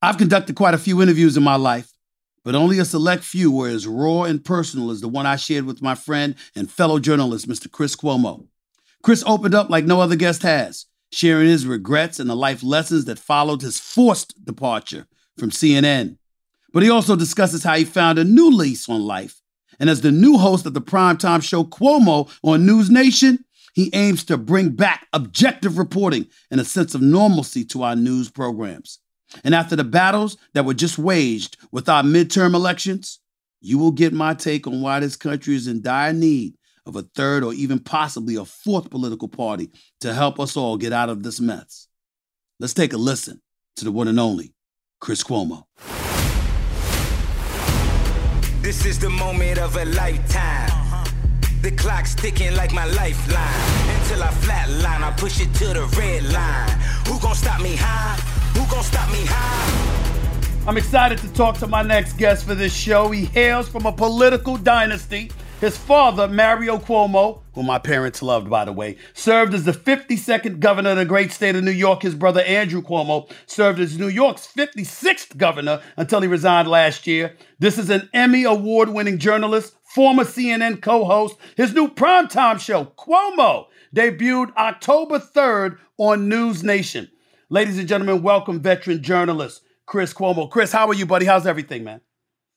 I've conducted quite a few interviews in my life, but only a select few were as raw and personal as the one I shared with my friend and fellow journalist, Mr. Chris Cuomo. Chris opened up like no other guest has, sharing his regrets and the life lessons that followed his forced departure from CNN. But he also discusses how he found a new lease on life. And as the new host of the primetime show Cuomo on NewsNation, he aims to bring back objective reporting and a sense of normalcy to our news programs. And after the battles that were just waged with our midterm elections, you will get my take on why this country is in dire need of a third or even possibly a fourth political party to help us all get out of this mess. Let's take a listen to the one and only Chris Cuomo. This is the moment of a lifetime. The clock's ticking like my lifeline. Until I flatline, I push it to the red line. Who gon' stop me high? Who gon' stop me high? I'm excited to talk to my next guest for this show. He hails from a political dynasty. His father, Mario Cuomo, who my parents loved, by the way, served as the 52nd governor of the great state of New York. His brother, Andrew Cuomo, served as New York's 56th governor until he resigned last year. This is an Emmy Award winning journalist, former CNN co host. His new primetime show, Cuomo, debuted October 3rd on NewsNation. Ladies and gentlemen, welcome veteran journalist Chris Cuomo. Chris, how are you, buddy? How's everything, man?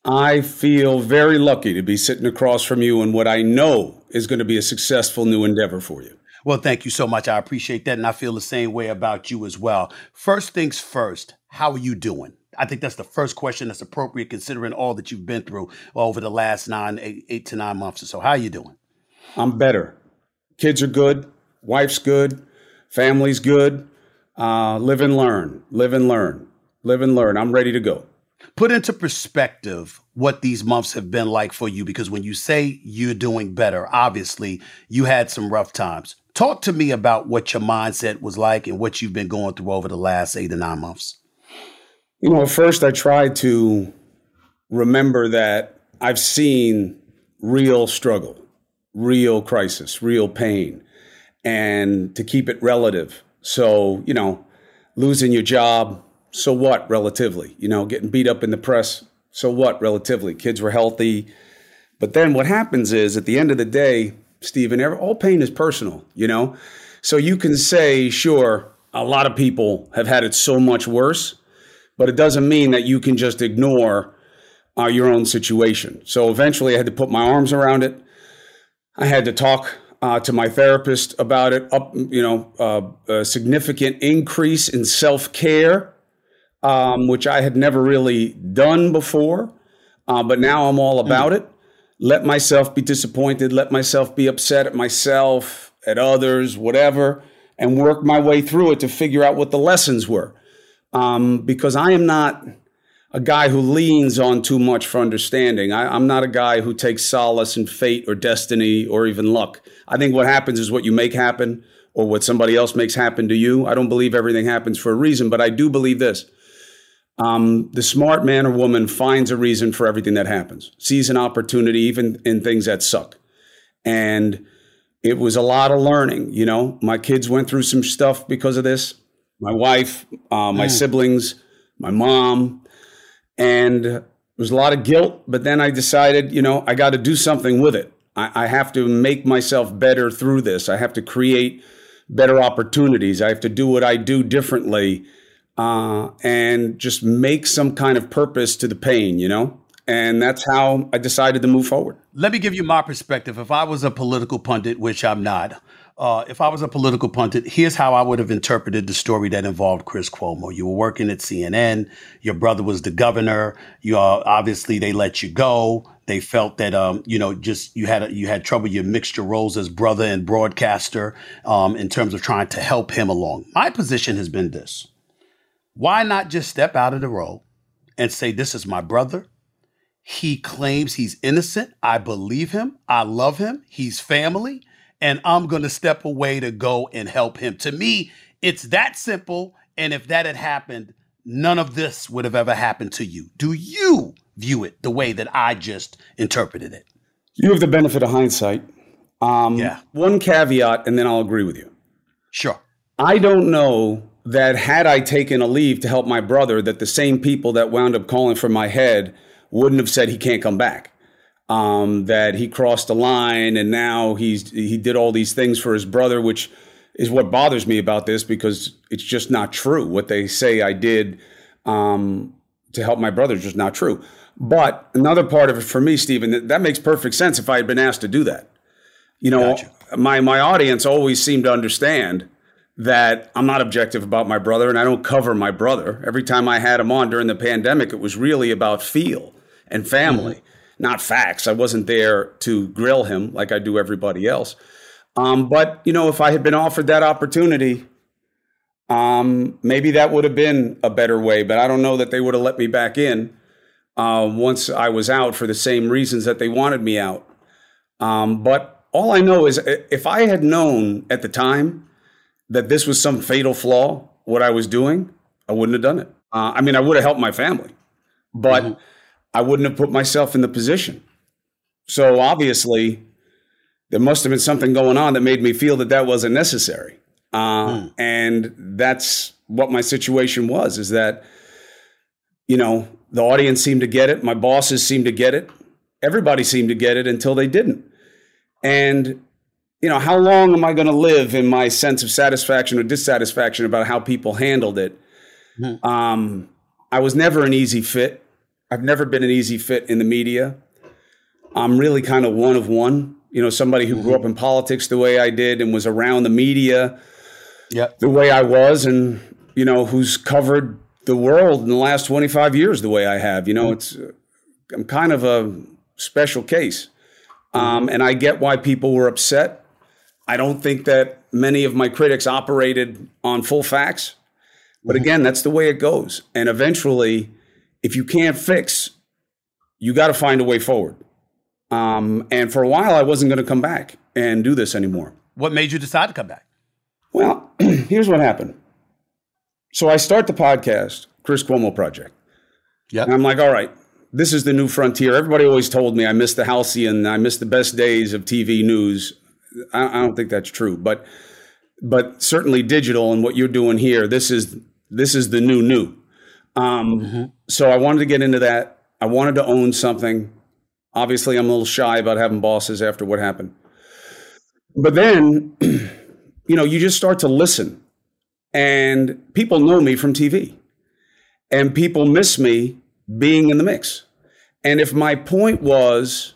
I feel very lucky to be sitting across from you in what I know is going to be a successful new endeavor for you. Well, thank you so much. I appreciate that. And I feel the same way about you as well. First things first, how are you doing? I think that's the first question that's appropriate considering all that you've been through over the last nine, eight, eight to nine months or so. How are you doing? I'm better. Kids are good. Wife's good. Family's good. Uh, live and learn. Live and learn. Live and learn. I'm ready to go put into perspective what these months have been like for you because when you say you're doing better, obviously you had some rough times. Talk to me about what your mindset was like and what you've been going through over the last eight to nine months. You know, first I tried to remember that I've seen real struggle, real crisis, real pain, and to keep it relative. So, you know, losing your job, so what relatively? You know, getting beat up in the press, so what relatively? Kids were healthy. But then what happens is at the end of the day, Stephen, all pain is personal, you know? So you can say, sure, a lot of people have had it so much worse, but it doesn't mean that you can just ignore uh, your own situation. So eventually I had to put my arms around it. I had to talk uh, to my therapist about it, up, you know, uh, a significant increase in self care um, which I had never really done before. Uh, but now I'm all about mm. it. Let myself be disappointed, let myself be upset at myself, at others, whatever, and work my way through it to figure out what the lessons were. Um, because I am not a guy who leans on too much for understanding. I, am not a guy who takes solace in fate or destiny or even luck. I think what happens is what you make happen or what somebody else makes happen to you. I don't believe everything happens for a reason, but I do believe this Um, the smart man or woman finds a reason for everything that happens, sees an opportunity, even in things that suck. And it was a lot of learning. You know, my kids went through some stuff because of this. My wife, uh, my mm. siblings, my mom, and it was a lot of guilt. But then I decided, you know, I got to do something with it. I, I have to make myself better through this. I have to create better opportunities. I have to do what I do differently uh, and just make some kind of purpose to the pain, you know? And that's how I decided to move forward. Let me give you my perspective. If I was a political pundit, which I'm not, uh, if I was a political pundit, here's how I would have interpreted the story that involved Chris Cuomo. You were working at CNN. Your brother was the governor. You uh, obviously they let you go. They felt that um, you know just you had you had trouble. You mixed your roles as brother and broadcaster um, in terms of trying to help him along. My position has been this: why not just step out of the role and say, This is my brother? He claims he's innocent. I believe him. I love him. He's family. And I'm going to step away to go and help him. To me, it's that simple. And if that had happened, none of this would have ever happened to you. Do you view it the way that I just interpreted it? You have the benefit of hindsight. Um, yeah. One caveat, and then I'll agree with you. Sure. I don't know that had I taken a leave to help my brother, that the same people that wound up calling for my head wouldn't have said he can't come back. Um, that he crossed the line and now he's he did all these things for his brother, which is what bothers me about this because it's just not true. What they say I did um, to help my brother is just not true. But another part of it for me, Stephen, that, that makes perfect sense if I had been asked to do that. You know, gotcha. my my audience always seemed to understand that I'm not objective about my brother and I don't cover my brother. Every time I had him on during the pandemic, it was really about feel and family, mm-hmm. Not facts. I wasn't there to grill him like I do everybody else. Um, but, you know, if I had been offered that opportunity, um, maybe that would have been a better way, but I don't know that they would have let me back in uh, once I was out for the same reasons that they wanted me out. Um, but all I know is if I had known at the time, that this was some fatal flaw, what I was doing, I wouldn't have done it. Uh, I mean, I would have helped my family, but mm-hmm. I wouldn't have put myself in the position. So obviously, there must have been something going on that made me feel that that wasn't necessary. Uh, mm. And that's what my situation was is that, you know, the audience seemed to get it. My bosses seemed to get it. Everybody seemed to get it until they didn't. And you know, how long am I going to live in my sense of satisfaction or dissatisfaction about how people handled it? Mm-hmm. Um, I was never an easy fit. I've never been an easy fit in the media. I'm really kind of one of one. You know, somebody who mm-hmm. grew up in politics the way I did and was around the media yep. the way I was, and you know, who's covered the world in the last 25 years the way I have. You know, mm-hmm. it's I'm kind of a special case, um, and I get why people were upset. I don't think that many of my critics operated on full facts. But mm-hmm. again, that's the way it goes. And eventually, if you can't fix, you got to find a way forward. Um, and for a while, I wasn't going to come back and do this anymore. What made you decide to come back? Well, here's what happened. So I start the podcast, Chris Cuomo Project. Yeah. I'm like, all right, this is the new frontier. Everybody always told me I missed the halcyon, I missed the best days of TV news. I, I don't think that's true, but but certainly digital and what you're doing here. This is this is the new new. Um, mm-hmm. So I wanted to get into that. I wanted to own something. Obviously, I'm a little shy about having bosses after what happened. But then, you know, you just start to listen, and people know me from TV, and people miss me being in the mix. And if my point was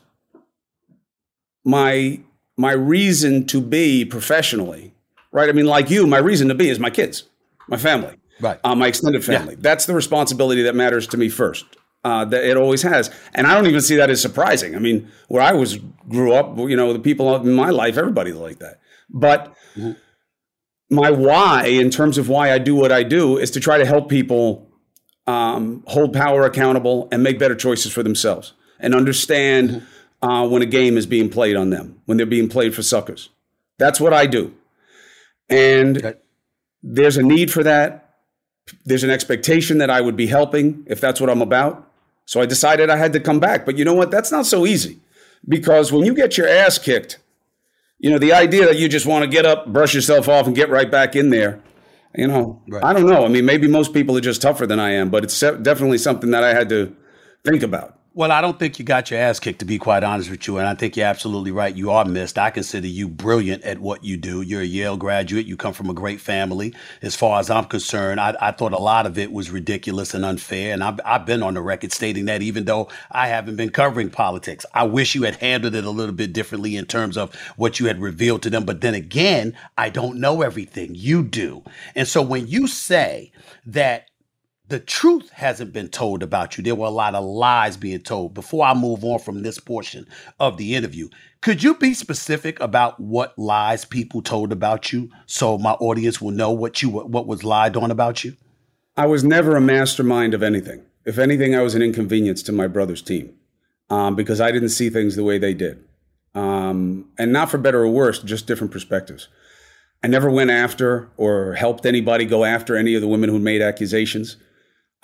my my reason to be professionally, right? I mean, like you, my reason to be is my kids, my family, right? Uh, my extended family. Yeah. That's the responsibility that matters to me first. Uh, that it always has, and I don't even see that as surprising. I mean, where I was grew up, you know, the people in my life, everybody's like that. But mm-hmm. my why, in terms of why I do what I do, is to try to help people um, hold power accountable and make better choices for themselves and understand. Mm-hmm uh, when a game is being played on them, when they're being played for suckers. That's what I do. And okay. there's a need for that. There's an expectation that I would be helping if that's what I'm about. So I decided I had to come back. But you know what? That's not so easy because when you get your ass kicked, you know, the idea that you just want to get up, brush yourself off, and get right back in there, you know, right. I don't know. I mean, maybe most people are just tougher than I am, but it's definitely something that I had to think about. Well, I don't think you got your ass kicked, to be quite honest with you. And I think you're absolutely right. You are missed. I consider you brilliant at what you do. You're a Yale graduate. You come from a great family. As far as I'm concerned, I, I thought a lot of it was ridiculous and unfair. And I've, I've been on the record stating that, even though I haven't been covering politics. I wish you had handled it a little bit differently in terms of what you had revealed to them. But then again, I don't know everything. You do. And so when you say that the truth hasn't been told about you. There were a lot of lies being told. Before I move on from this portion of the interview, could you be specific about what lies people told about you so my audience will know what you what was lied on about you? I was never a mastermind of anything. If anything, I was an inconvenience to my brother's team um, because I didn't see things the way they did. Um, and not for better or worse, just different perspectives. I never went after or helped anybody go after any of the women who made accusations.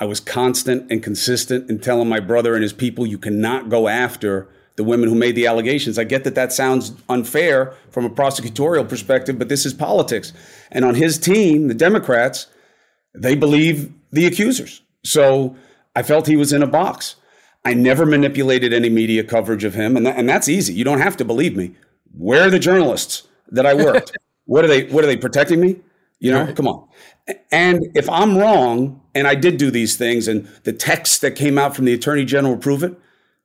I was constant and consistent in telling my brother and his people, you cannot go after the women who made the allegations. I get that that sounds unfair from a prosecutorial perspective, but this is politics. And on his team, the Democrats, they believe the accusers. So I felt he was in a box. I never manipulated any media coverage of him, and, that, and that's easy. You don't have to believe me. Where are the journalists that I worked? what are they? What are they protecting me? You know, come on. And if I'm wrong, and I did do these things, and the texts that came out from the attorney general prove it,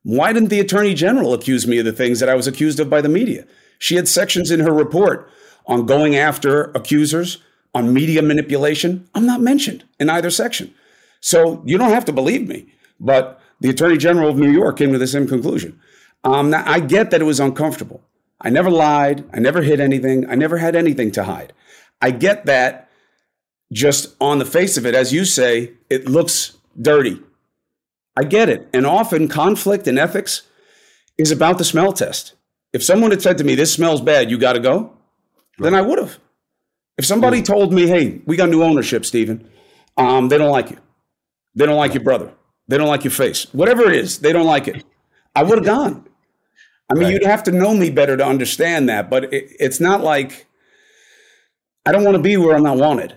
why didn't the attorney general accuse me of the things that I was accused of by the media? She had sections in her report on going after accusers, on media manipulation. I'm not mentioned in either section. So you don't have to believe me. But the attorney general of New York came to the same conclusion. Um, now, I get that it was uncomfortable. I never lied. I never hid anything. I never had anything to hide. I get that just on the face of it, as you say, it looks dirty. I get it. And often conflict and ethics is about the smell test. If someone had said to me, This smells bad, you got to go, right. then I would have. If somebody mm. told me, Hey, we got new ownership, Stephen, um, they don't like you. They don't like your brother. They don't like your face. Whatever it is, they don't like it. I would have gone. I mean, right. you'd have to know me better to understand that, but it, it's not like I don't want to be where I'm not wanted.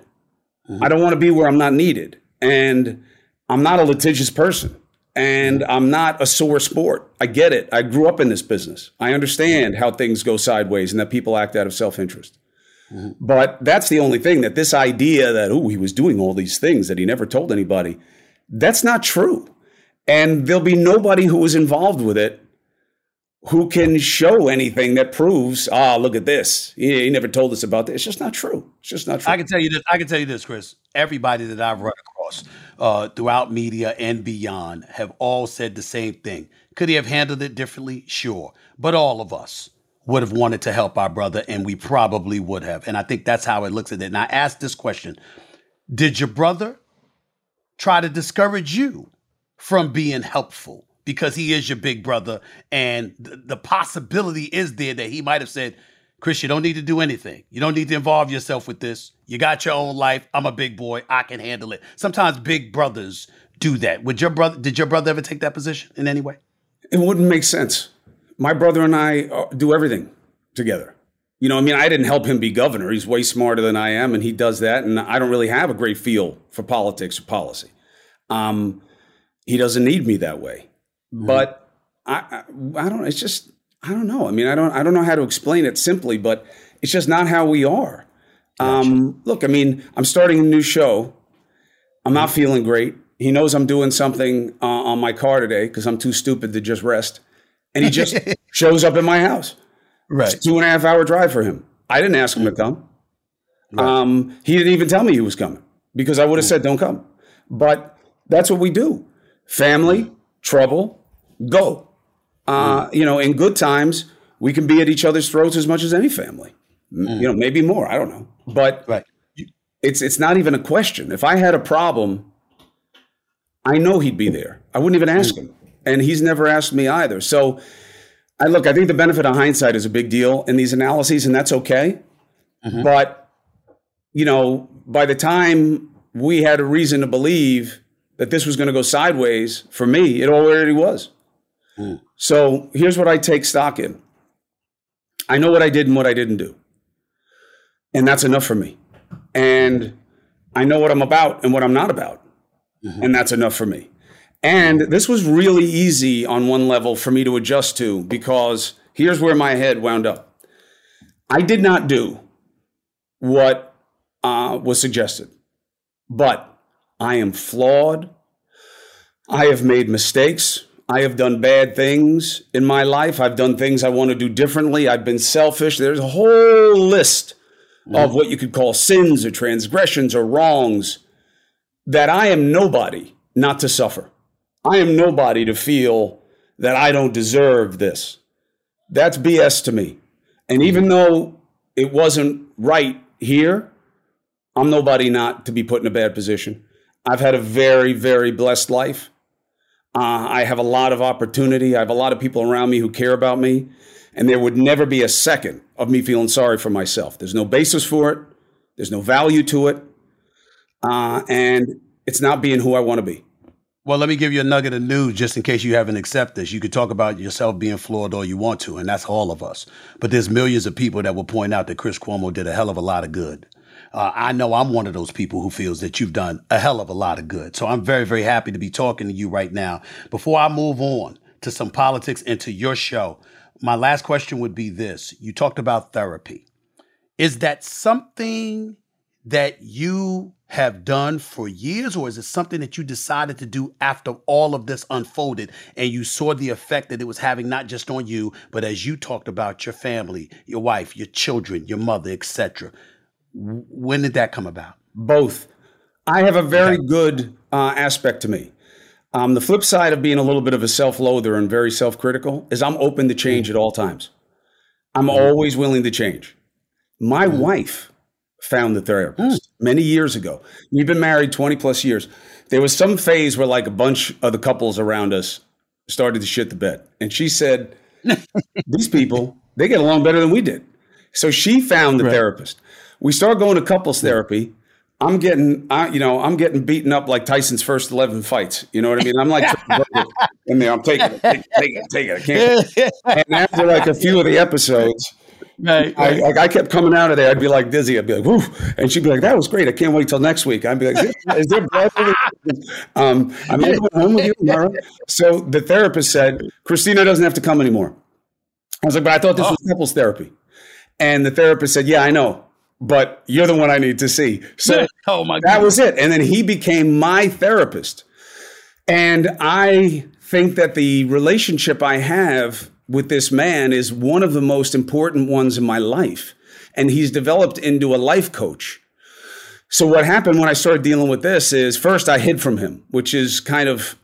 Mm-hmm. I don't want to be where I'm not needed. And I'm not a litigious person and mm-hmm. I'm not a sore sport. I get it. I grew up in this business. I understand how things go sideways and that people act out of self interest. Mm-hmm. But that's the only thing that this idea that, oh, he was doing all these things that he never told anybody, that's not true. And there'll be nobody who was involved with it who can show anything that proves, ah, look at this. He, he, never told us about this. It's just not true. It's just not true. I can tell you this. I can tell you this, Chris. Everybody that I've run across uh, throughout media and beyond have all said the same thing. Could he have handled it differently? Sure. But all of us would have wanted to help our brother, and we probably would have. And I think that's how it looks at it. And I asked this question Did your brother try to discourage you from being helpful? Because he is your big brother. And th- the possibility is there that he might have said, Chris, you don't need to do anything. You don't need to involve yourself with this. You got your own life. I'm a big boy. I can handle it. Sometimes big brothers do that. Would your brother did your brother ever take that position in any way? It wouldn't make sense. My brother and I uh, do everything together. You know, I mean, I didn't help him be governor. He's way smarter than I am, and he does that. And I don't really have a great feel for politics or policy. Um, he doesn't need me that way. Mm-hmm. But I, I, I don't. It's just I don't know. I mean, I don't I don't know how to explain it simply, but it's just not how we are. Um, look, I mean, I'm starting a new show. I'm not feeling great. He knows I'm doing something uh, on my car today because I'm too stupid to just rest, and he just shows up at my house. Right, it's two and a half hour drive for him. I didn't ask him to come. Right. Um, he didn't even tell me he was coming because I would have said, "Don't come." But that's what we do. Family, trouble, go. Uh, mm. You know, in good times, we can be at each other's throats as much as any family. Mm. You know, maybe more. I don't know, but right. it's it's not even a question. If I had a problem, I know he'd be there. I wouldn't even ask mm. him, and he's never asked me either. So, I look. I think the benefit of hindsight is a big deal in these analyses, and that's okay. Mm-hmm. But you know, by the time we had a reason to believe that this was going to go sideways for me, it already was. Mm. So here's what I take stock in I know what I did and what I didn't do. And that's enough for me. And I know what I'm about and what I'm not about. Mm-hmm. And that's enough for me. And this was really easy on one level for me to adjust to because here's where my head wound up. I did not do what uh, was suggested, but I am flawed. I have made mistakes. I have done bad things in my life. I've done things I want to do differently. I've been selfish. There's a whole list mm-hmm. of what you could call sins or transgressions or wrongs that I am nobody not to suffer. I am nobody to feel that I don't deserve this. That's BS to me. And even though it wasn't right here, I'm nobody not to be put in a bad position. I've had a very, very blessed life. Uh, I have a lot of opportunity. I have a lot of people around me who care about me. And there would never be a second of me feeling sorry for myself. There's no basis for it, there's no value to it. Uh, and it's not being who I want to be. Well, let me give you a nugget of news just in case you haven't accepted this. You could talk about yourself being flawed all you want to, and that's all of us. But there's millions of people that will point out that Chris Cuomo did a hell of a lot of good. Uh, I know I'm one of those people who feels that you've done a hell of a lot of good. So I'm very, very happy to be talking to you right now. Before I move on to some politics and to your show, my last question would be this. You talked about therapy. Is that something that you have done for years, or is it something that you decided to do after all of this unfolded and you saw the effect that it was having not just on you, but as you talked about your family, your wife, your children, your mother, etc.? When did that come about? Both. I have a very okay. good uh, aspect to me. Um, the flip side of being a little bit of a self-loather and very self-critical is I'm open to change mm-hmm. at all times. I'm mm-hmm. always willing to change. My mm-hmm. wife found the therapist mm. many years ago. We've been married 20 plus years. There was some phase where like a bunch of the couples around us started to shit the bed. And she said, these people, they get along better than we did. So she found the right. therapist. We start going to couples therapy. I'm getting, I, you know, I'm getting beaten up like Tyson's first 11 fights. You know what I mean? I'm like, in there, I'm taking it, take, take it, take it. I can't. And after like a few of the episodes, Right, I, like I kept coming out of there. I'd be like dizzy. I'd be like, "Woo!" and she'd be like, "That was great. I can't wait till next week." I'd be like, "Is there blood?" um, I'm going home with you tomorrow. So the therapist said, "Cristina doesn't have to come anymore." I was like, "But I thought this oh. was couples therapy," and the therapist said, "Yeah, I know." But you're the one I need to see. So oh my that was it. And then he became my therapist. And I think that the relationship I have with this man is one of the most important ones in my life. And he's developed into a life coach. So what happened when I started dealing with this is first I hid from him, which is kind of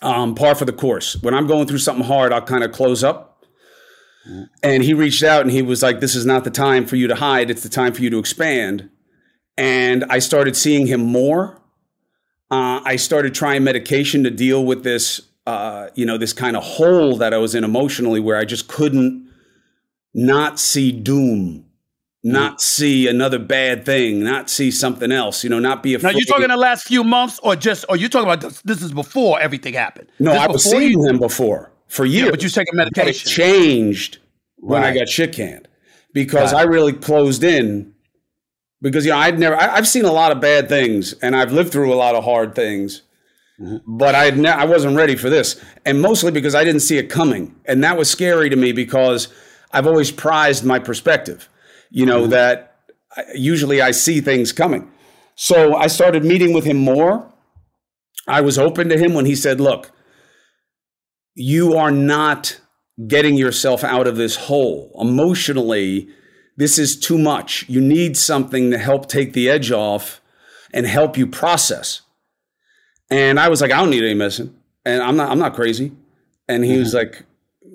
um, par for the course. When I'm going through something hard, I'll kind of close up. And he reached out and he was like, This is not the time for you to hide. It's the time for you to expand. And I started seeing him more. Uh, I started trying medication to deal with this uh, you know, this kind of hole that I was in emotionally where I just couldn't not see doom, not see another bad thing, not see something else, you know, not be afraid. Now, you're talking the last few months or just, or you talking about this, this is before everything happened? No, this I was seeing you, him before for years. Yeah, but you taking medication. It changed when right. I got shit canned because right. I really closed in because, you know, I'd never, I, I've seen a lot of bad things and I've lived through a lot of hard things but I ne- I wasn't ready for this, and mostly because I didn't see it coming, and that was scary to me because I've always prized my perspective. You know mm-hmm. that usually I see things coming, so I started meeting with him more. I was open to him when he said, "Look, you are not getting yourself out of this hole emotionally." This is too much. You need something to help take the edge off and help you process. And I was like, I don't need any medicine. And I'm not I'm not crazy. And he mm-hmm. was like,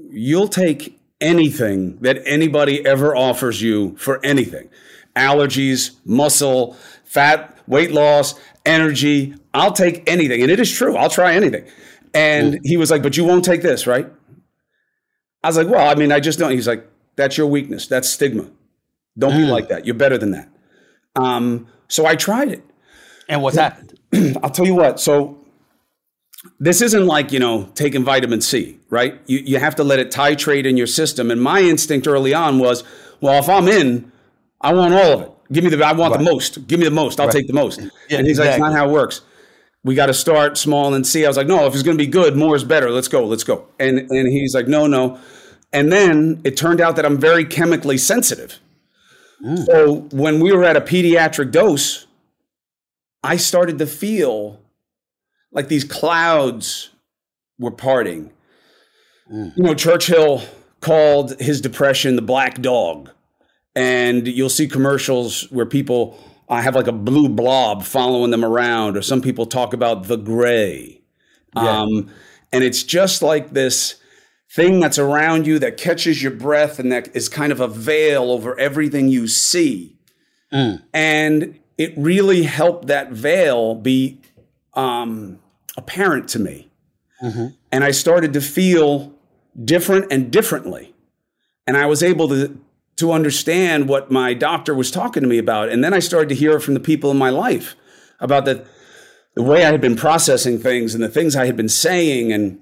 You'll take anything that anybody ever offers you for anything. Allergies, muscle, fat, weight loss, energy. I'll take anything. And it is true. I'll try anything. And mm. he was like, But you won't take this, right? I was like, Well, I mean, I just don't. He's like, That's your weakness. That's stigma. Don't mm. be like that. You're better than that. Um, so I tried it. And what's happened? I'll tell you what. So this isn't like you know taking vitamin C, right? You you have to let it titrate in your system. And my instinct early on was, well, if I'm in, I want all of it. Give me the I want right. the most. Give me the most. I'll right. take the most. Yeah, and he's exactly. like, it's not how it works. We got to start small and see. I was like, no, if it's going to be good, more is better. Let's go. Let's go. And and he's like, no, no. And then it turned out that I'm very chemically sensitive. Mm. So when we were at a pediatric dose, I started to feel like these clouds were parting. Mm. You know, Churchill called his depression the black dog. And you'll see commercials where people uh, have like a blue blob following them around, or some people talk about the gray. Yeah. Um, and it's just like this thing that's around you that catches your breath and that is kind of a veil over everything you see. Mm. And it really helped that veil be um, apparent to me. Mm-hmm. And I started to feel different and differently. And I was able to, to understand what my doctor was talking to me about. And then I started to hear from the people in my life about the, the way I had been processing things and the things I had been saying. And,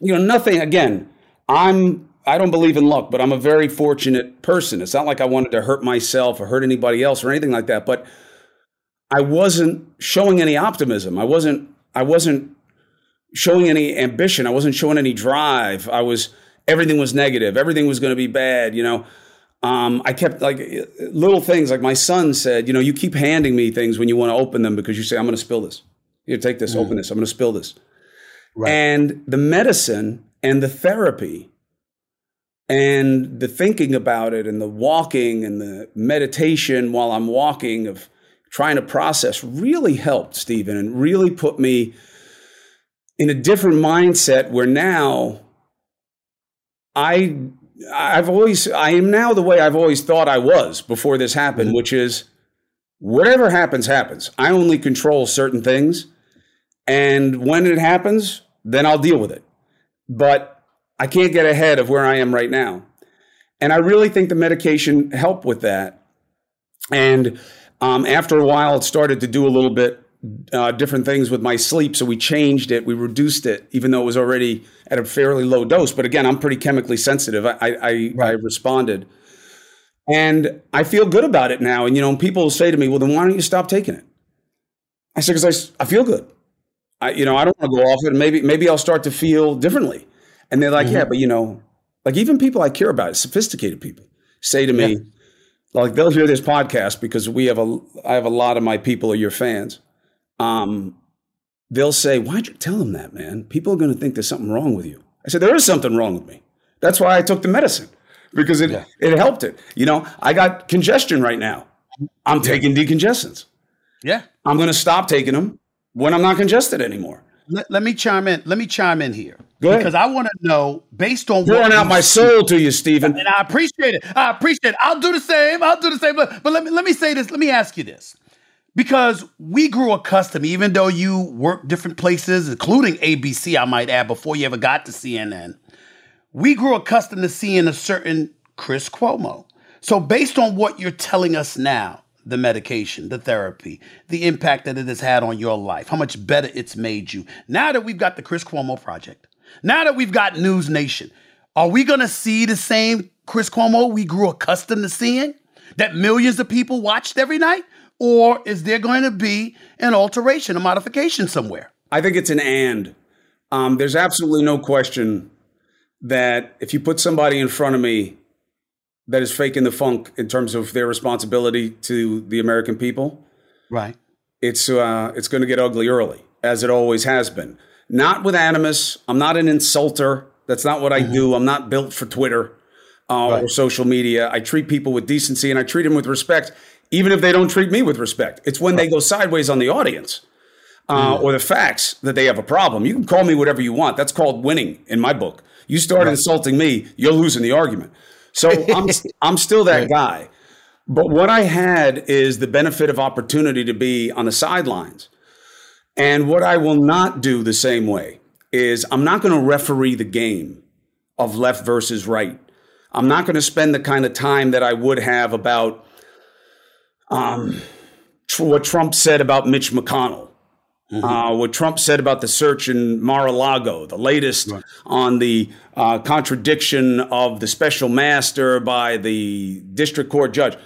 you know, nothing, again, I'm, I don't believe in luck, but I'm a very fortunate person. It's not like I wanted to hurt myself or hurt anybody else or anything like that. But I wasn't showing any optimism. I wasn't I wasn't showing any ambition. I wasn't showing any drive. I was everything was negative. Everything was going to be bad. You know, um, I kept like little things. Like my son said, you know, you keep handing me things when you want to open them because you say, "I'm going to spill this." You take this, mm. open this. I'm going to spill this. Right. And the medicine and the therapy and the thinking about it and the walking and the meditation while I'm walking of trying to process really helped Stephen and really put me in a different mindset where now I I've always I am now the way I've always thought I was before this happened, mm-hmm. which is whatever happens happens. I only control certain things and when it happens, then I'll deal with it. But I can't get ahead of where I am right now. And I really think the medication helped with that. And um, after a while, it started to do a little bit uh, different things with my sleep. So we changed it, we reduced it, even though it was already at a fairly low dose. But again, I'm pretty chemically sensitive. I, I, right. I responded. And I feel good about it now. And, you know, people say to me, well, then why don't you stop taking it? I said, because I, I feel good. I, you know, I don't want to go off it. Maybe, maybe I'll start to feel differently. And they're like, mm-hmm. yeah, but, you know, like even people I care about, sophisticated people, say to me, yeah like they'll hear this podcast because we have a I have a lot of my people are your fans. Um, they'll say, "Why'd you tell them that, man? People are going to think there's something wrong with you." I said, "There is something wrong with me. That's why I took the medicine because it yeah. it helped it. You know, I got congestion right now. I'm taking decongestants. Yeah, I'm going to stop taking them when I'm not congested anymore. Let, let me chime in. Let me chime in here. Go ahead, Because I want to know, based on pouring out my soul to you, Stephen, and I appreciate it. I appreciate it. I'll do the same. I'll do the same. But, but let me let me say this. Let me ask you this, because we grew accustomed, even though you worked different places, including ABC, I might add, before you ever got to CNN, we grew accustomed to seeing a certain Chris Cuomo. So, based on what you're telling us now, the medication, the therapy, the impact that it has had on your life, how much better it's made you. Now that we've got the Chris Cuomo Project, now that we've got NewsNation, are we going to see the same Chris Cuomo we grew accustomed to seeing that millions of people watched every night? Or is there going to be an alteration, a modification somewhere? I think it's an and. Um, there's absolutely no question that if you put somebody in front of me that is faking the funk in terms of their responsibility to the American people, right? It's uh, it's going to get ugly early, as it always has been. Not with animus. I'm not an insulter. That's not what I mm-hmm. do. I'm not built for Twitter uh, right. or social media. I treat people with decency and I treat them with respect, even if they don't treat me with respect. It's when they go sideways on the audience. Uh, mm-hmm. Or the facts that they have a problem. You can call me whatever you want. That's called winning in my book. You start right. insulting me, you're losing the argument. So I'm, I'm still that guy. But what I had is the benefit of opportunity to be on the sidelines. And what I will not do the same way is I'm not going to referee the game of left versus right. I'm not going to spend the kind of time that I would have about um, tr- what Trump said about Mitch McConnell, mm-hmm. uh, what Trump said about the search in Mar-a-Lago, the latest right. on the uh, contradiction of the special master by the district court judge.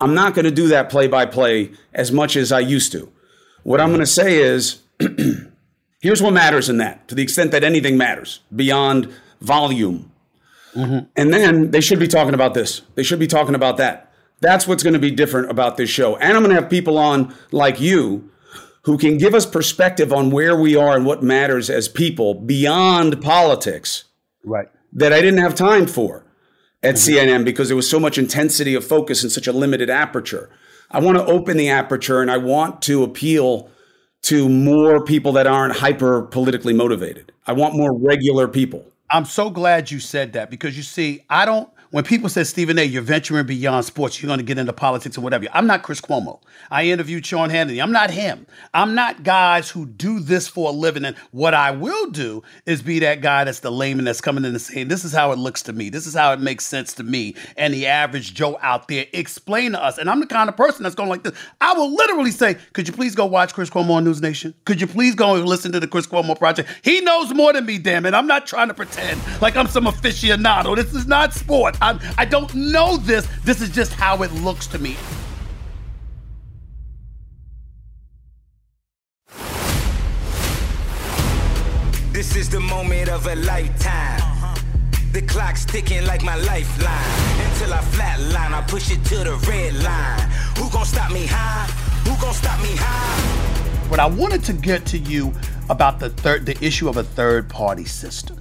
I'm not going to do that play by play as much as I used to. What I'm going to say is here's what matters in that, to the extent that anything matters beyond volume. Mm-hmm. And then they should be talking about this. They should be talking about that. That's what's going to be different about this show. And I'm going to have people on like you who can give us perspective on where we are and what matters as people beyond politics. Right. That I didn't have time for at mm-hmm. CNN because there was so much intensity of focus and such a limited aperture. I want to open the aperture and I want to appeal to more people that aren't hyper politically motivated. I want more regular people. I'm so glad you said that because you see, I don't when people say Stephen A, you're venturing beyond sports, you're going to get into politics or whatever. I'm not Chris Cuomo. I interviewed Sean Hannity. I'm not him. I'm not guys who do this for a living. And what I will do is be that guy that's the layman that's coming in and saying, this is how it looks to me. This is how it makes sense to me. And the average Joe out there explain to us. And I'm the kind of person that's going like this. I will literally say, could you please go watch Chris Cuomo on NewsNation? Could you please go and listen to the Chris Cuomo project? He knows more than me, damn it. I'm not trying to pretend like I'm some aficionado. This is not sport. I'm, I don't know this. This is just how it looks to me. This is the moment of a lifetime. Uh-huh. The clock's ticking like my lifeline. Until I flatline, I push it to the red line. Who gon' stop me high? Who gon' stop me high? But I wanted to get to you about the third, the issue of a third party system,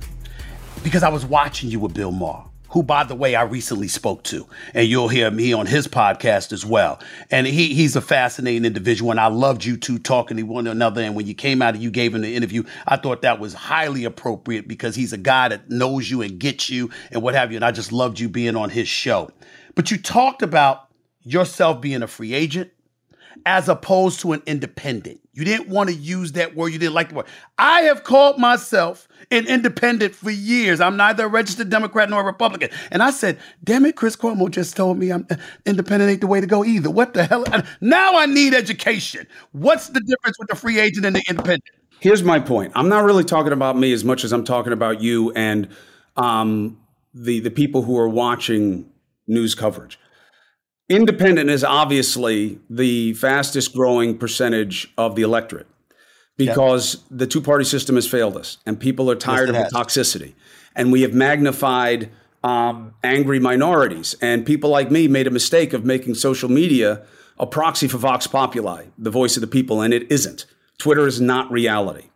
because I was watching you with Bill Maher who, by the way, I recently spoke to, and you'll hear me on his podcast as well. And he he's a fascinating individual, and I loved you two talking to one another. And when you came out and you gave him the interview, I thought that was highly appropriate because he's a guy that knows you and gets you and what have you. And I just loved you being on his show. But you talked about yourself being a free agent as opposed to an independent. You didn't want to use that word. You didn't like the word. I have called myself an independent for years. I'm neither a registered Democrat nor a Republican. And I said, damn it, Chris Cuomo just told me I'm uh, independent ain't the way to go either. What the hell? Now I need education. What's the difference with the free agent and the independent? Here's my point. I'm not really talking about me as much as I'm talking about you and um, the the people who are watching news coverage. Independent is obviously the fastest growing percentage of the electorate because yep. the two party system has failed us and people are tired yes, of the toxicity. And we have magnified um, angry minorities. And people like me made a mistake of making social media a proxy for Vox Populi, the voice of the people, and it isn't. Twitter is not reality.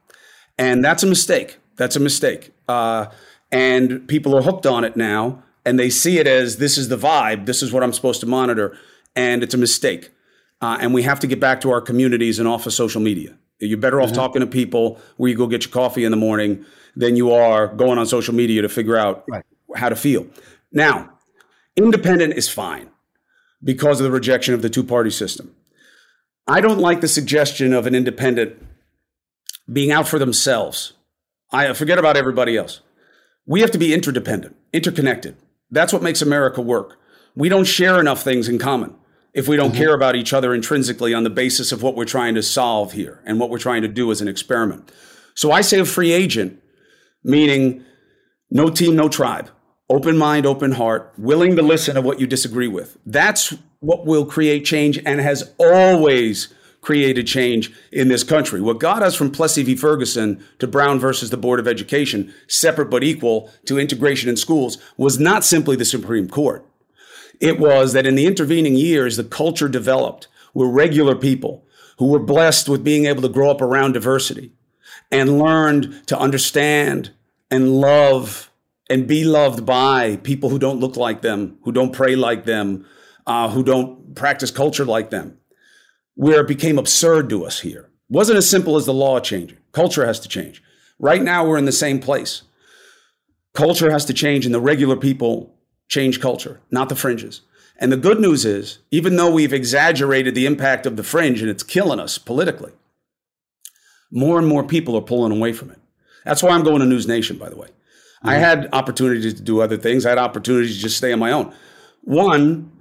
And that's a mistake. That's a mistake. Uh, and people are hooked on it now and they see it as this is the vibe, this is what I'm supposed to monitor, and it's a mistake. Uh, and we have to get back to our communities and off of social media. You're better off mm-hmm. talking to people where you go get your coffee in the morning than you are going on social media to figure out right. how to feel. Now, independent is fine because of the rejection of the two party system. I don't like the suggestion of an independent being out for themselves. I forget about everybody else. We have to be interdependent, interconnected. That's what makes America work. We don't share enough things in common if we don't mm-hmm. care about each other intrinsically on the basis of what we're trying to solve here and what we're trying to do as an experiment. So I say a free agent, meaning no team, no tribe, open mind, open heart, willing to listen to what you disagree with. That's what will create change and has always created change in this country. What got us from Plessy v. Ferguson to Brown versus the Board of Education, separate but equal to integration in schools, was not simply the Supreme Court. It was that in the intervening years, the culture developed where regular people who were blessed with being able to grow up around diversity and learned to understand and love and be loved by people who don't look like them, who don't pray like them, uh, who don't practice culture like them where it became absurd to us here. It wasn't as simple as the law changing. Culture has to change. Right now, we're in the same place. Culture has to change, and the regular people change culture, not the fringes. And the good news is, even though we've exaggerated the impact of the fringe and it's killing us politically, more and more people are pulling away from it. That's why I'm going to NewsNation, by the way. Mm-hmm. I had opportunities to do other things. I had opportunities to just stay on my own. One,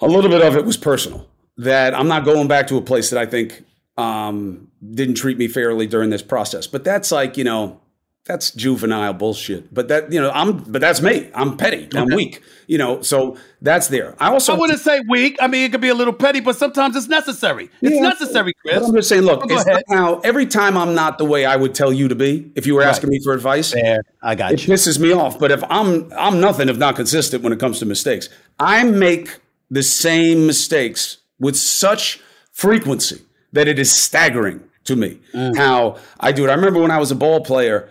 a little bit of it was personal. That I'm not going back to a place that I think um, didn't treat me fairly during this process. But that's like, you know, that's juvenile bullshit. But that, you know, I'm, but that's me. I'm petty. I'm Okay. weak. You know, so that's there. I also I wouldn't say weak. I mean, it could be a little petty, but sometimes it's necessary. It's Yeah. necessary, Chris. I'm just saying, look, Oh, now every time I'm not the way I would tell you to be, if you were asking me for advice, Fair. I got it you. pisses me off. But if I'm I'm nothing if not consistent when it comes to mistakes. I make the same mistakes with such frequency that it is staggering to me Mm. how I do it. I remember when I was a ball player,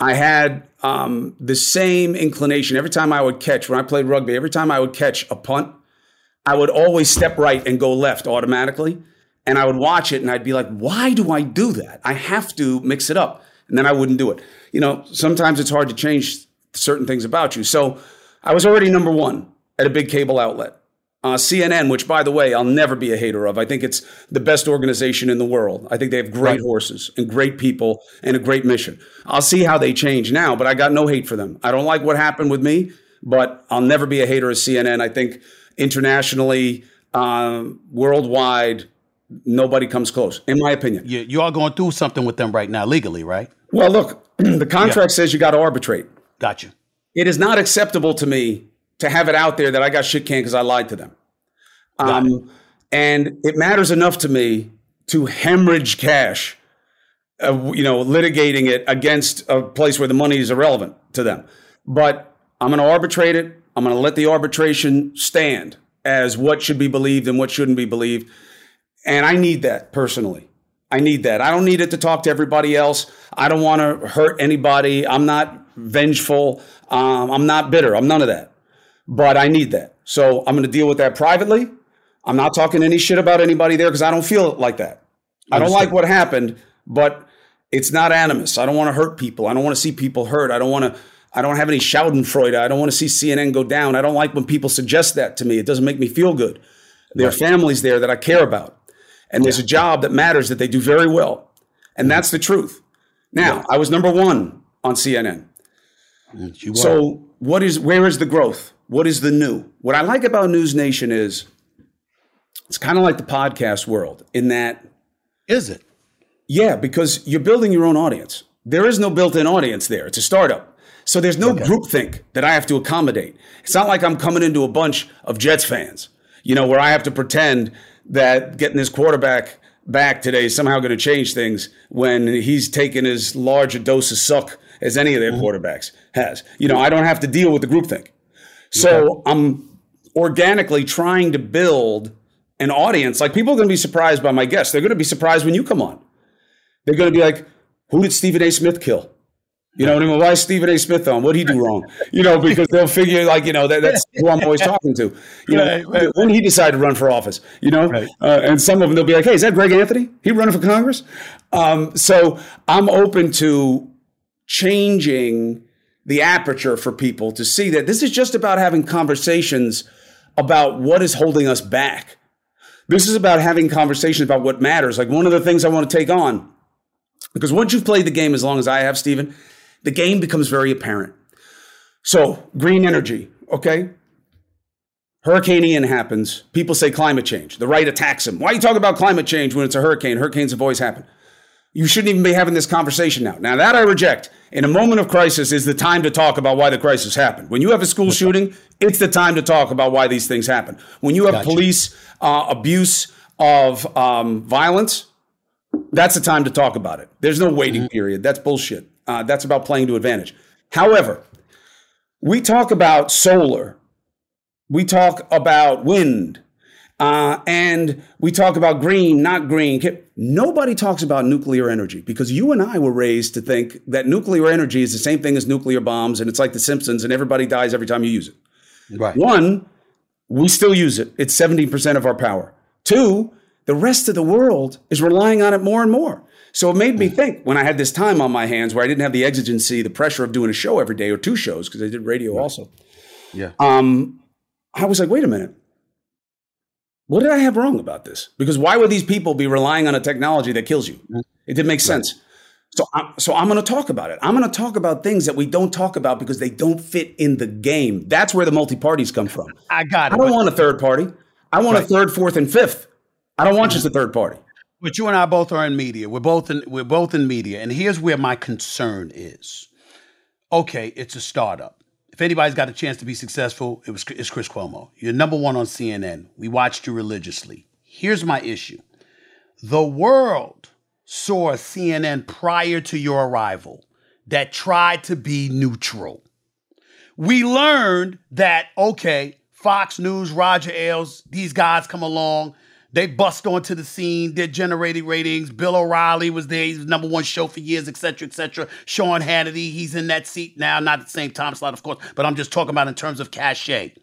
I had um, the same inclination every time I would catch when I played rugby. Every time I would catch a punt, I would always step right and go left automatically. And I would watch it and I'd be like, why do I do that? I have to mix it up. And then I wouldn't do it. You know, sometimes it's hard to change certain things about you. So I was already number one at a big cable outlet. Uh, CNN, which by the way, I'll never be a hater of. I think it's the best organization in the world. I think they have great horses and great people and a great mission. I'll see how they change now, but I got no hate for them. I don't like what happened with me, but I'll never be a hater of CNN. I think internationally, um, worldwide, nobody comes close, in my opinion. You, you are going through something with them right now, legally, right? Well, look, the contract says you got to arbitrate. Gotcha. It is not acceptable to me to have it out there that I got shit canned because I lied to them. Um, and it matters enough to me to hemorrhage cash, uh, you know, litigating it against a place where the money is irrelevant to them. But I'm going to arbitrate it. I'm going to let the arbitration stand as what should be believed and what shouldn't be believed. And I need that personally. I need that. I don't need it to talk to everybody else. I don't want to hurt anybody. I'm not vengeful. Um, I'm not bitter. I'm none of that. But I need that. So I'm going to deal with that privately. I'm not talking any shit about anybody there because I don't feel like that. I don't like what happened, but it's not animus. I don't want to hurt people. I don't want to see people hurt. I don't want to. I don't have any Schadenfreude. I don't want to see CNN go down. I don't like when people suggest that to me. It doesn't make me feel good. There are families there that I care about, and there's a job that matters that they do very well, and that's the truth. Now, I was number one on CNN. So what is where is the growth? What is the new? What I like about NewsNation is it's kind of like the podcast world in that is it? yeah, because you're building your own audience. There is no built-in audience there. It's a startup. So there's no groupthink that I have to accommodate. It's not like I'm coming into a bunch of Jets fans, you know, where I have to pretend that getting this quarterback back today is somehow going to change things when he's taken as large a dose of suck as any of their quarterbacks has. You know, I don't have to deal with the groupthink. So I'm organically trying to build an audience. Like people are going to be surprised by my guests. They're going to be surprised when you come on. They're going to be like, "Who did Stephen A. Smith kill?" You know what I mean? Why is Stephen A. Smith on? What did he do wrong? You know, because they'll figure like, you know, that, that's who I'm always talking to. You know, Right, right, when he decided to run for office, you know, Right. uh, and some of them they'll be like, "Hey, is that Greg Anthony? He running for Congress?" Um, so I'm open to changing the aperture for people to see that this is just about having conversations about what is holding us back. This is about having conversations about what matters. Like one of the things I want to take on, because once you've played the game as long as I have, Stephen, the game becomes very apparent. So, green energy, okay? Hurricane Ian happens. People say climate change. The right attacks him. Why are you talking about climate change when it's a hurricane? Hurricanes have always happened. You shouldn't even be having this conversation now. Now, that I reject. In a moment of crisis is the time to talk about why the crisis happened. When you have a school shooting, it's the time to talk about why these things happen. When you have Gotcha. police uh, abuse of um, violence, that's the time to talk about it. There's no waiting period. That's bullshit. Uh, that's about playing to advantage. However, we talk about solar, we talk about wind, uh, and we talk about green, not green. Nobody talks about nuclear energy because you and I were raised to think that nuclear energy is the same thing as nuclear bombs, and it's like The Simpsons, and everybody dies every time you use it. Right. One, we still use it. It's 17% of our power. Two, the rest of the world is relying on it more and more. So it made me think when I had this time on my hands where I didn't have the exigency, the pressure of doing a show every day or two shows because I did radio also. Yeah. Um, I was like, wait a minute. What did I have wrong about this? Because why would these people be relying on a technology that kills you? Mm-hmm. It didn't make sense. So, I'm, so I'm going to talk about it. I'm going to talk about things that we don't talk about because they don't fit in the game. That's where the multi parties come from. I got it. I don't want a third party. I want a third, fourth, and fifth. I don't want mm-hmm. just a third party. But you and I both are in media. We're both in we're both in media. And here's where my concern is. Okay, it's a startup. If anybody's got a chance to be successful, it was it's Chris Cuomo. You're number one on CNN. We watched you religiously. Here's my issue. The world saw CNN prior to your arrival that tried to be neutral. We learned that, okay, Fox News, Roger Ailes, these guys come along, they bust onto the scene, they're generating ratings. Bill O'Reilly was there, he's number one show for years, etc., etc. Sean Hannity, he's in that seat now, not at the same time slot, of course, but I'm just talking about in terms of cachet.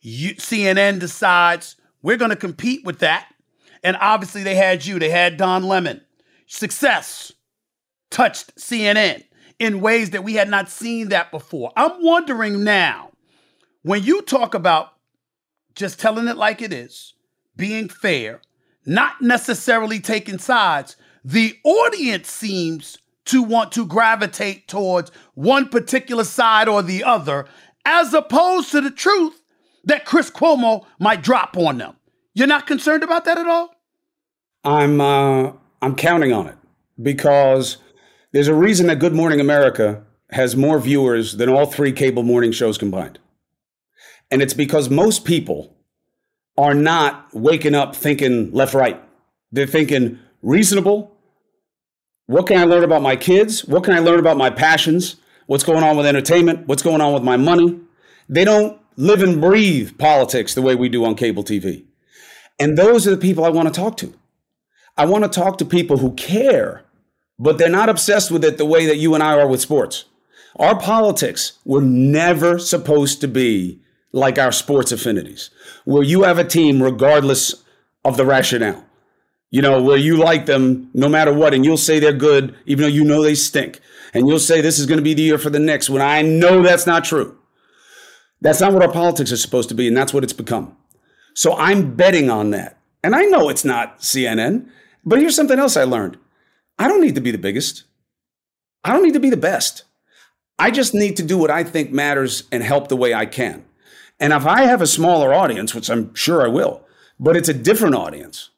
You, CNN decides we're going to compete with that. And obviously, they had you, they had Don Lemon. Success touched CNN in ways that we had not seen that before. I'm wondering now, when you talk about just telling it like it is, being fair, not necessarily taking sides, the audience seems to want to gravitate towards one particular side or the other, as opposed to the truth that Chris Cuomo might drop on them. You're not concerned about that at all? I'm uh, I'm counting on it because there's a reason that Good Morning America has more viewers than all three cable morning shows combined. And it's because most people are not waking up thinking left right. They're thinking reasonable. What can I learn about my kids? What can I learn about my passions? What's going on with entertainment? What's going on with my money? They don't live and breathe politics the way we do on cable TV. And those are the people I want to talk to. I want to talk to people who care but they're not obsessed with it the way that you and I are with sports. Our politics were never supposed to be like our sports affinities, where you have a team regardless of the rationale. You know, where you like them no matter what, and you'll say they're good, even though you know they stink. And you'll say this is going to be the year for the Knicks when I know that's not true. That's not what our politics is supposed to be, and that's what it's become. So I'm betting on that. And I know it's not CNN, but here's something else I learned. I don't need to be the biggest. I don't need to be the best. I just need to do what I think matters and help the way I can. And if I have a smaller audience, which I'm sure I will, but it's a different audience,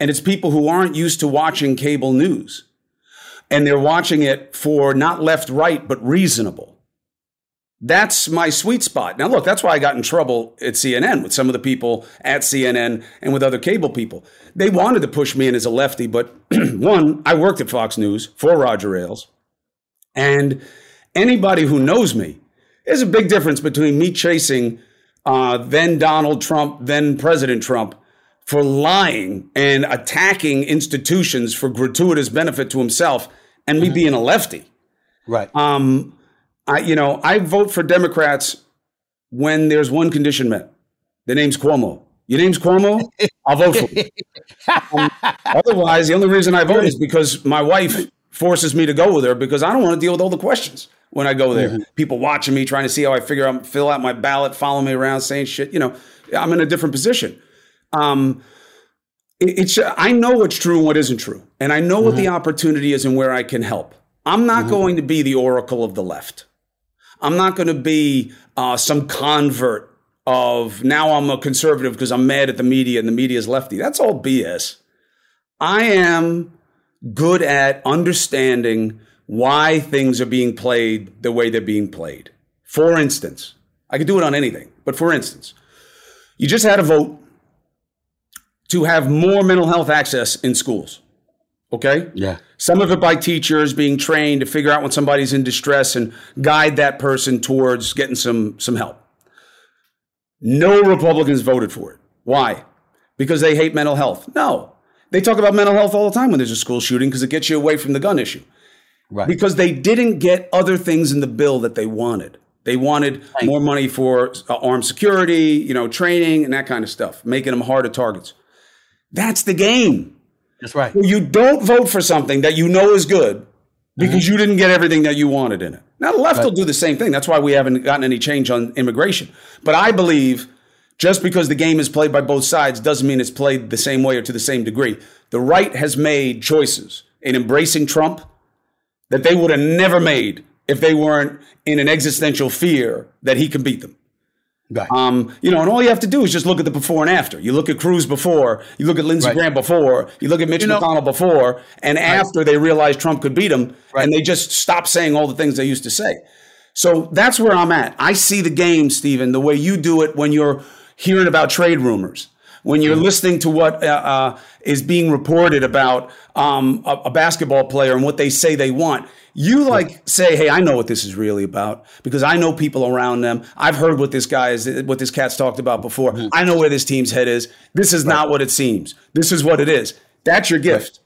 and it's people who aren't used to watching cable news, and they're watching it for not left, right, but reasonable. That's my sweet spot. Now, look, that's why I got in trouble at CNN with some of the people at CNN and with other cable people. They wanted to push me in as a lefty, but one, I worked at Fox News for Roger Ailes. And anybody who knows me, there's a big difference between me chasing uh, then Donald Trump, then President Trump, for lying and attacking institutions for gratuitous benefit to himself, and me mm-hmm. being a lefty. Right. Um, I, you know, I vote for Democrats when there's one condition met. The name's Cuomo. Your name's Cuomo. I'll vote for you. um, otherwise, the only reason I vote is because my wife forces me to go with her because I don't want to deal with all the questions when I go there. Mm-hmm. People watching me, trying to see how I figure out, fill out my ballot, follow me around, saying shit. You know, I'm in a different position. Um, it, it's I know what's true and what isn't true, and I know mm-hmm. what the opportunity is and where I can help. I'm not mm-hmm. going to be the oracle of the left. I'm not going to be uh, some convert of now I'm a conservative because I'm mad at the media and the media is lefty. That's all BS. I am good at understanding why things are being played the way they're being played. For instance, I could do it on anything, but for instance, you just had a vote to have more mental health access in schools. Okay? Yeah. Some of it by teachers being trained to figure out when somebody's in distress and guide that person towards getting some, some help. No Republicans voted for it. Why? Because they hate mental health. No. They talk about mental health all the time when there's a school shooting because it gets you away from the gun issue. Right. Because they didn't get other things in the bill that they wanted. They wanted right. more money for uh, armed security, you know, training and that kind of stuff, making them harder targets. That's the game. That's right. You don't vote for something that you know is good because mm-hmm. you didn't get everything that you wanted in it. Now, the left right. will do the same thing. That's why we haven't gotten any change on immigration. But I believe just because the game is played by both sides doesn't mean it's played the same way or to the same degree. The right has made choices in embracing Trump that they would have never made if they weren't in an existential fear that he can beat them. Right. Um, you know, and all you have to do is just look at the before and after. You look at Cruz before, you look at Lindsey right. Graham before, you look at Mitch you know, McConnell before, and right. after they realized Trump could beat them, and they just stopped saying all the things they used to say. So that's where I'm at. I see the game, Stephen, the way you do it when you're hearing about trade rumors when you're listening to what uh, uh, is being reported about um, a, a, basketball player and what they say they want, you like say, "Hey, I know what this is really about because I know people around them. I've heard what this guy is, what this cat's talked about before. Mm-hmm. I know where this team's head is. This is right. not what it seems. This is what it is. That's your gift.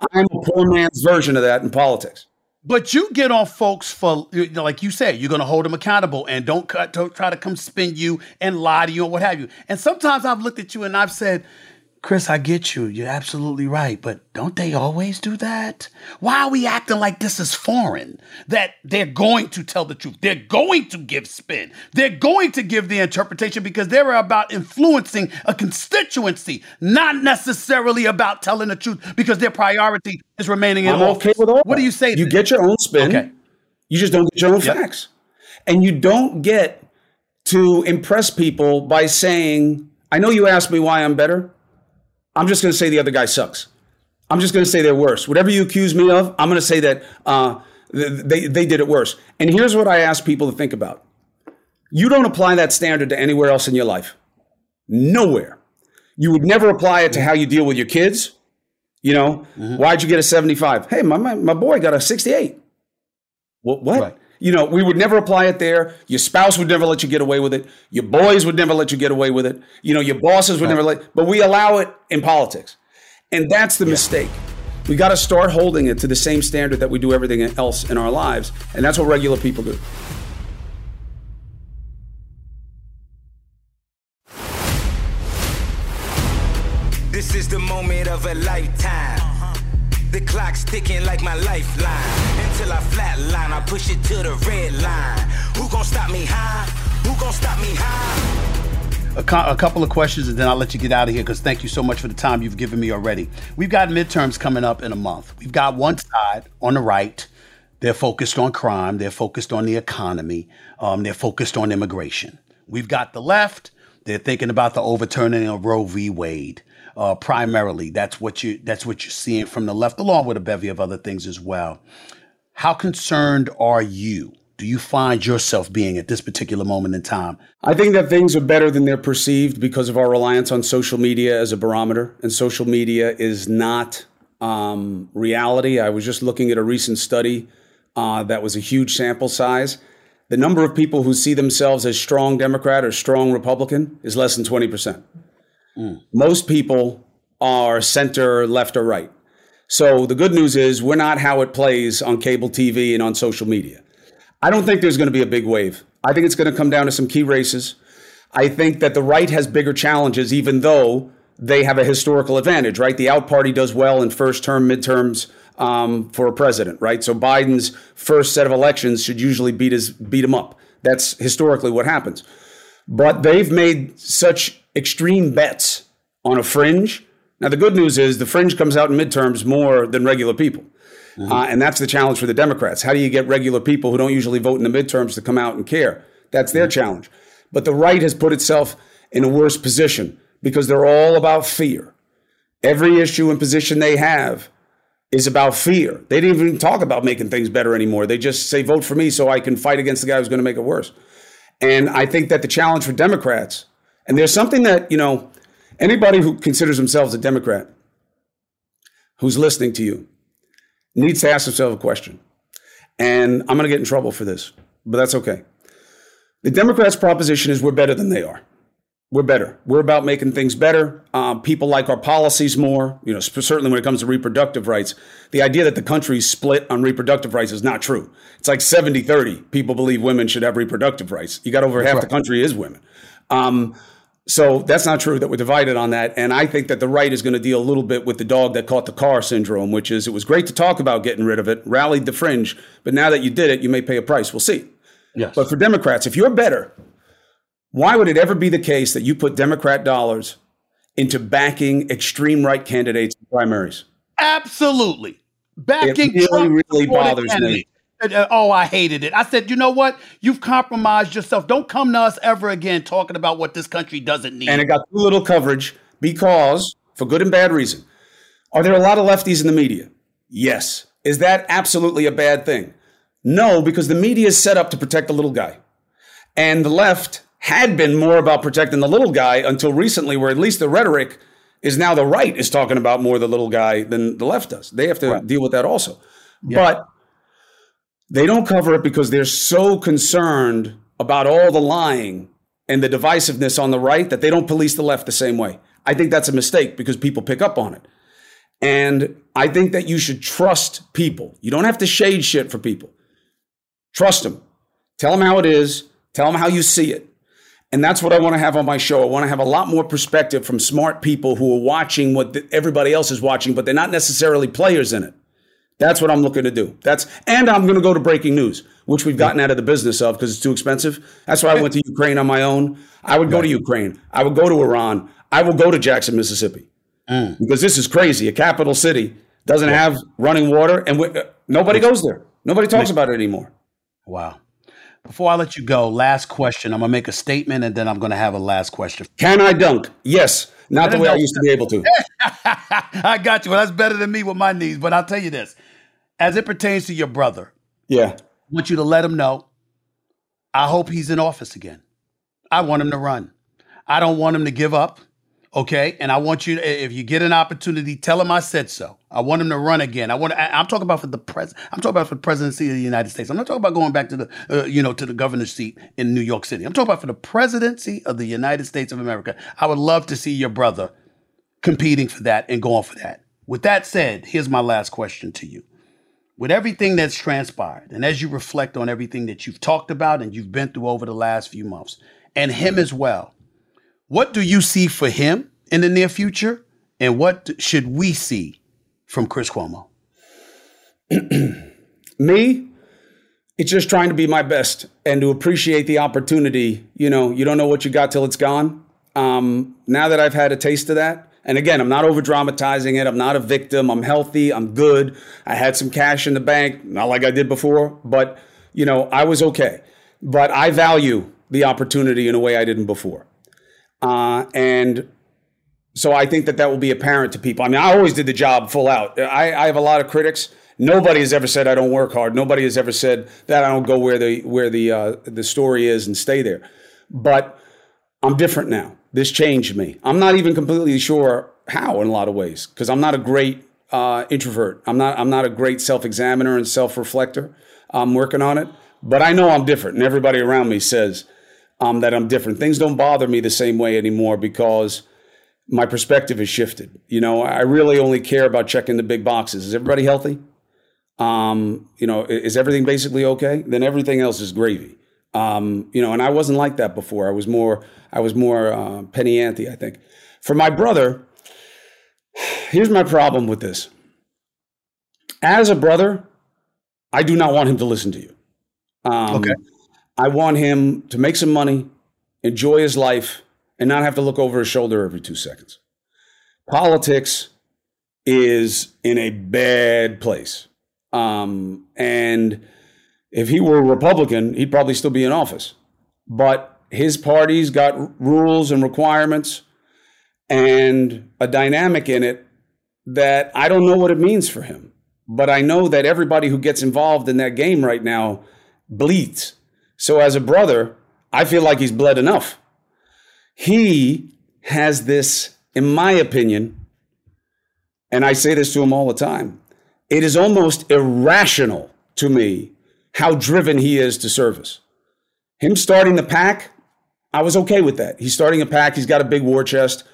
Right. I'm a poor man's version of that in politics." But you get on folks for, like you said, you're going to hold them accountable and don't, cut, don't try to come spin you and lie to you or what have you. And sometimes I've looked at you and I've said, Chris, I get you. You're absolutely right. But don't they always do that? Why are we acting like this is foreign? That they're going to tell the truth. They're going to give spin. They're going to give the interpretation because they're about influencing a constituency, not necessarily about telling the truth because their priority is remaining in I'm office. Okay with all what do you say? You get your own spin. Okay. You just don't get your own yep. facts. And you don't get to impress people by saying, I know you asked me why I'm better. I'm just going to say the other guy sucks. I'm just going to say they're worse. Whatever you accuse me of, I'm going to say that uh, they, they did it worse. And here's what I ask people to think about you don't apply that standard to anywhere else in your life. Nowhere. You would never apply it to how you deal with your kids. You know, mm-hmm. why'd you get a 75? Hey, my, my, my boy got a 68. What? what? Right. You know, we would never apply it there. Your spouse would never let you get away with it. Your boys would never let you get away with it. You know, your bosses would right. never let, but we allow it in politics. And that's the yeah. mistake. We got to start holding it to the same standard that we do everything else in our lives. And that's what regular people do. This is the moment of a lifetime. The clock's ticking like my lifeline. Until I flatline, I push it to the red line. Who gon' stop me high? Who gon' stop me high? A, co- a, couple of questions and then I'll let you get out of here because thank you so much for the time you've given me already. We've got midterms coming up in a month. We've got one side on the right. They're focused on crime. They're focused on the economy. Um, they're focused on immigration. We've got the left. They're thinking about the overturning of Roe v. Wade uh, primarily. That's what you that's what you're seeing from the left, along with a bevy of other things as well. How concerned are you? Do you find yourself being at this particular moment in time? I think that things are better than they're perceived because of our reliance on social media as a barometer, and social media is not um, reality. I was just looking at a recent study uh, that was a huge sample size. The number of people who see themselves as strong Democrat or strong Republican is less than 20%. Mm. Most people are center, left, or right. So the good news is we're not how it plays on cable TV and on social media. I don't think there's going to be a big wave. I think it's going to come down to some key races. I think that the right has bigger challenges, even though they have a historical advantage, right? The out party does well in first term, midterms um, for a president, right? So Biden's first set of elections should usually beat his beat him up. That's historically what happens. But they've made such extreme bets on a fringe. Now, the good news is the fringe comes out in midterms more than regular people. Mm-hmm. Uh, and that's the challenge for the Democrats. How do you get regular people who don't usually vote in the midterms to come out and care? That's their mm-hmm. challenge. But the right has put itself in a worse position because they're all about fear. Every issue and position they have is about fear. They didn't even talk about making things better anymore. They just say, vote for me so I can fight against the guy who's going to make it worse. And I think that the challenge for Democrats, and there's something that, you know, anybody who considers themselves a Democrat who's listening to you needs to ask themselves a question. And I'm going to get in trouble for this, but that's okay. The Democrats' proposition is we're better than they are we're better. We're about making things better. Um, people like our policies more. You know, certainly when it comes to reproductive rights, the idea that the country's split on reproductive rights is not true. It's like 70 30. People believe women should have reproductive rights. You got over that's half right. the country is women. Um, so that's not true that we're divided on that. And I think that the right is going to deal a little bit with the dog that caught the car syndrome, which is it was great to talk about getting rid of it, rallied the fringe, but now that you did it, you may pay a price. We'll see. Yes. But for Democrats, if you're better, why would it ever be the case that you put Democrat dollars into backing extreme right candidates in primaries? Absolutely. Backing it really, Trump really bothers me. Uh, oh, I hated it. I said, you know what? You've compromised yourself. Don't come to us ever again talking about what this country doesn't need. And it got too little coverage because, for good and bad reason, are there a lot of lefties in the media? Yes. Is that absolutely a bad thing? No, because the media is set up to protect the little guy. And the left had been more about protecting the little guy until recently, where at least the rhetoric is now the right is talking about more the little guy than the left does. They have to right. deal with that also. Yeah. But they don't cover it because they're so concerned about all the lying and the divisiveness on the right that they don't police the left the same way. I think that's a mistake because people pick up on it. And I think that you should trust people. You don't have to shade shit for people. Trust them. Tell them how it is. Tell them how you see it. And that's what I want to have on my show. I want to have a lot more perspective from smart people who are watching what everybody else is watching, but they're not necessarily players in it. That's what I'm looking to do. That's and I'm going to go to breaking news, which we've gotten out of the business of because it's too expensive. That's why I went to Ukraine on my own. I would go to Ukraine. I would go to Iran. I will go to Jackson, Mississippi, mm. because this is crazy. A capital city doesn't have running water, and we, uh, nobody goes there. Nobody talks about it anymore. Wow. Before I let you go, last question. I'm gonna make a statement, and then I'm gonna have a last question. Can I dunk? Yes. Not the way I used to be able to. I got you. Well, that's better than me with my knees. But I'll tell you this: as it pertains to your brother, yeah, I want you to let him know. I hope he's in office again. I want him to run. I don't want him to give up. Okay, and I want you, to, if you get an opportunity, tell him I said so. I want him to run again. I want. I, am talking about for the pres. I'm talking about for the presidency of the United States. I'm not talking about going back to the, uh, you know, to the governor's seat in New York City. I'm talking about for the presidency of the United States of America. I would love to see your brother competing for that and going for that. With that said, here's my last question to you. With everything that's transpired, and as you reflect on everything that you've talked about and you've been through over the last few months, and him as well what do you see for him in the near future? And what should we see from Chris Cuomo? Me, it's just trying to be my best and to appreciate the opportunity. You know, you don't know what you got till it's gone. Um, now that I've had a taste of that, and again, I'm not over dramatizing it. I'm not a victim. I'm healthy. I'm good. I had some cash in the bank, not like I did before, but you know, I was okay. But I value the opportunity in a way I didn't before. Uh, and so I think that that will be apparent to people. I mean, I always did the job full out. I, I have a lot of critics. Nobody has ever said I don't work hard. Nobody has ever said that I don't go where the where the uh, the story is and stay there. But I'm different now. This changed me. I'm not even completely sure how in a lot of ways because I'm not a great uh, introvert. I'm not I'm not a great self examiner and self reflector. I'm working on it, but I know I'm different, and everybody around me says um, that I'm different. Things don't bother me the same way anymore because my perspective has shifted. You know, I really only care about checking the big boxes. Is everybody healthy? Um, you know, is everything basically okay? Then everything else is gravy. Um, you know, and I wasn't like that before. I was more, I was more uh, penny ante. I think. For my brother, here's my problem with this. As a brother, I do not want him to listen to you. Um, okay. I want him to make some money, enjoy his life, and not have to look over his shoulder every two seconds. Politics is in a bad place. Um, and if he were a Republican, he'd probably still be in office. But his party's got rules and requirements and a dynamic in it that I don't know what it means for him. But I know that everybody who gets involved in that game right now bleeds. So as a brother, I feel like he's bled enough. He has this, in my opinion, and I say this to him all the time, it is almost irrational to me how driven he is to service. Him starting the PAC, I was okay with that. He's starting a PAC. he's got a big war chest.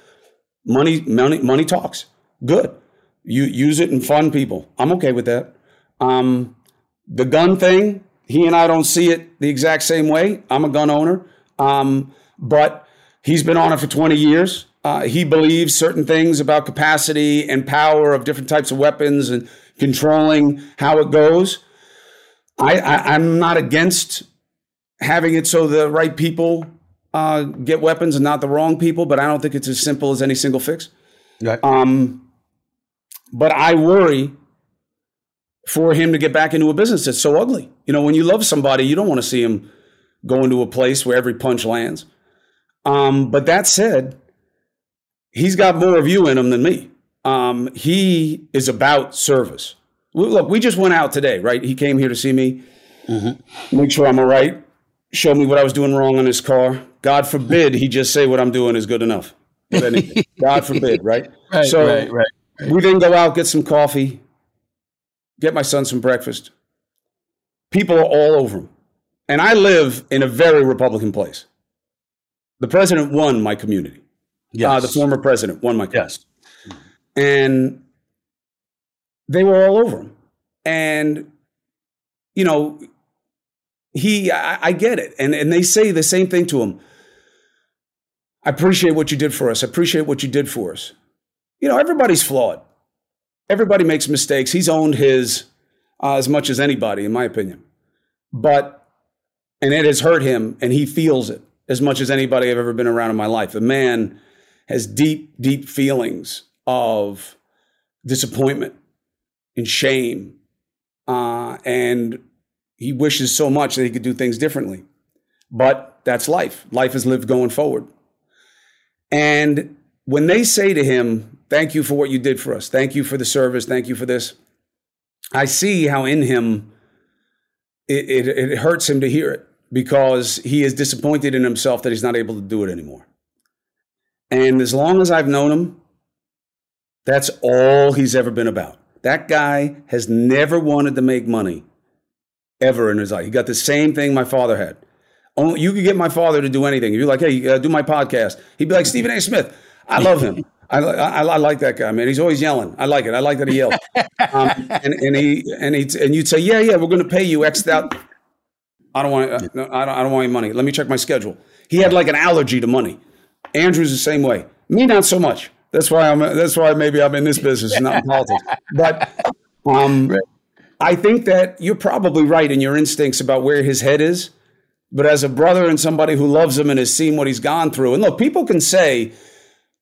Money, money, money talks. Good. You use it and fund people. I'm okay with that. Um, the gun thing, he and I don't see it the exact same way. I'm a gun owner, um, but he's been on it for 20 years. Uh, he believes certain things about capacity and power of different types of weapons and controlling how it goes. I, I, am not against having it so the right people uh, get weapons and not the wrong people, but I don't think it's as simple as any single fix. Right. Um, but I worry for him to get back into a business that's so ugly. You know, when you love somebody, you don't want to see him go into a place where every punch lands. Um, but that said, he's got more of you in him than me. Um, he is about service. Look, we just went out today, right? He came here to see me, mm-hmm. make sure I'm all right, show me what I was doing wrong on his car. God forbid he just say what I'm doing is good enough. God forbid, right? right so right, right, right. we then go out, get some coffee, get my son some breakfast. People are all over him. And I live in a very Republican place. The president won my community. Yes. Uh, the former president won my community. Yes. And they were all over him. And, you know, he, I, I get it. And, and they say the same thing to him. I appreciate what you did for us. I appreciate what you did for us. You know, everybody's flawed. Everybody makes mistakes. He's owned his uh, as much as anybody, in my opinion. But, and it has hurt him, and he feels it as much as anybody I've ever been around in my life. The man has deep, deep feelings of disappointment and shame. Uh, and he wishes so much that he could do things differently. But that's life. Life is lived going forward. And when they say to him, Thank you for what you did for us, thank you for the service, thank you for this, I see how in him it, it, it hurts him to hear it because he is disappointed in himself that he's not able to do it anymore. And as long as I've known him, that's all he's ever been about. That guy has never wanted to make money ever in his life. He got the same thing my father had. Only, you could get my father to do anything. If you're like, hey, uh, do my podcast, he'd be like, Stephen A. Smith. I love him. I, I, I, like that guy, man. He's always yelling. I like it. I like that he yells. Um, and, and he and he and you'd say, yeah, yeah, we're going to pay you X out. I don't want. Uh, I don't. I don't want any money. Let me check my schedule. He had like an allergy to money. Andrew's the same way. Me, not so much. That's why I'm. That's why maybe I'm in this business, not in politics. But um, right. I think that you're probably right in your instincts about where his head is. But as a brother and somebody who loves him and has seen what he's gone through, and look, people can say,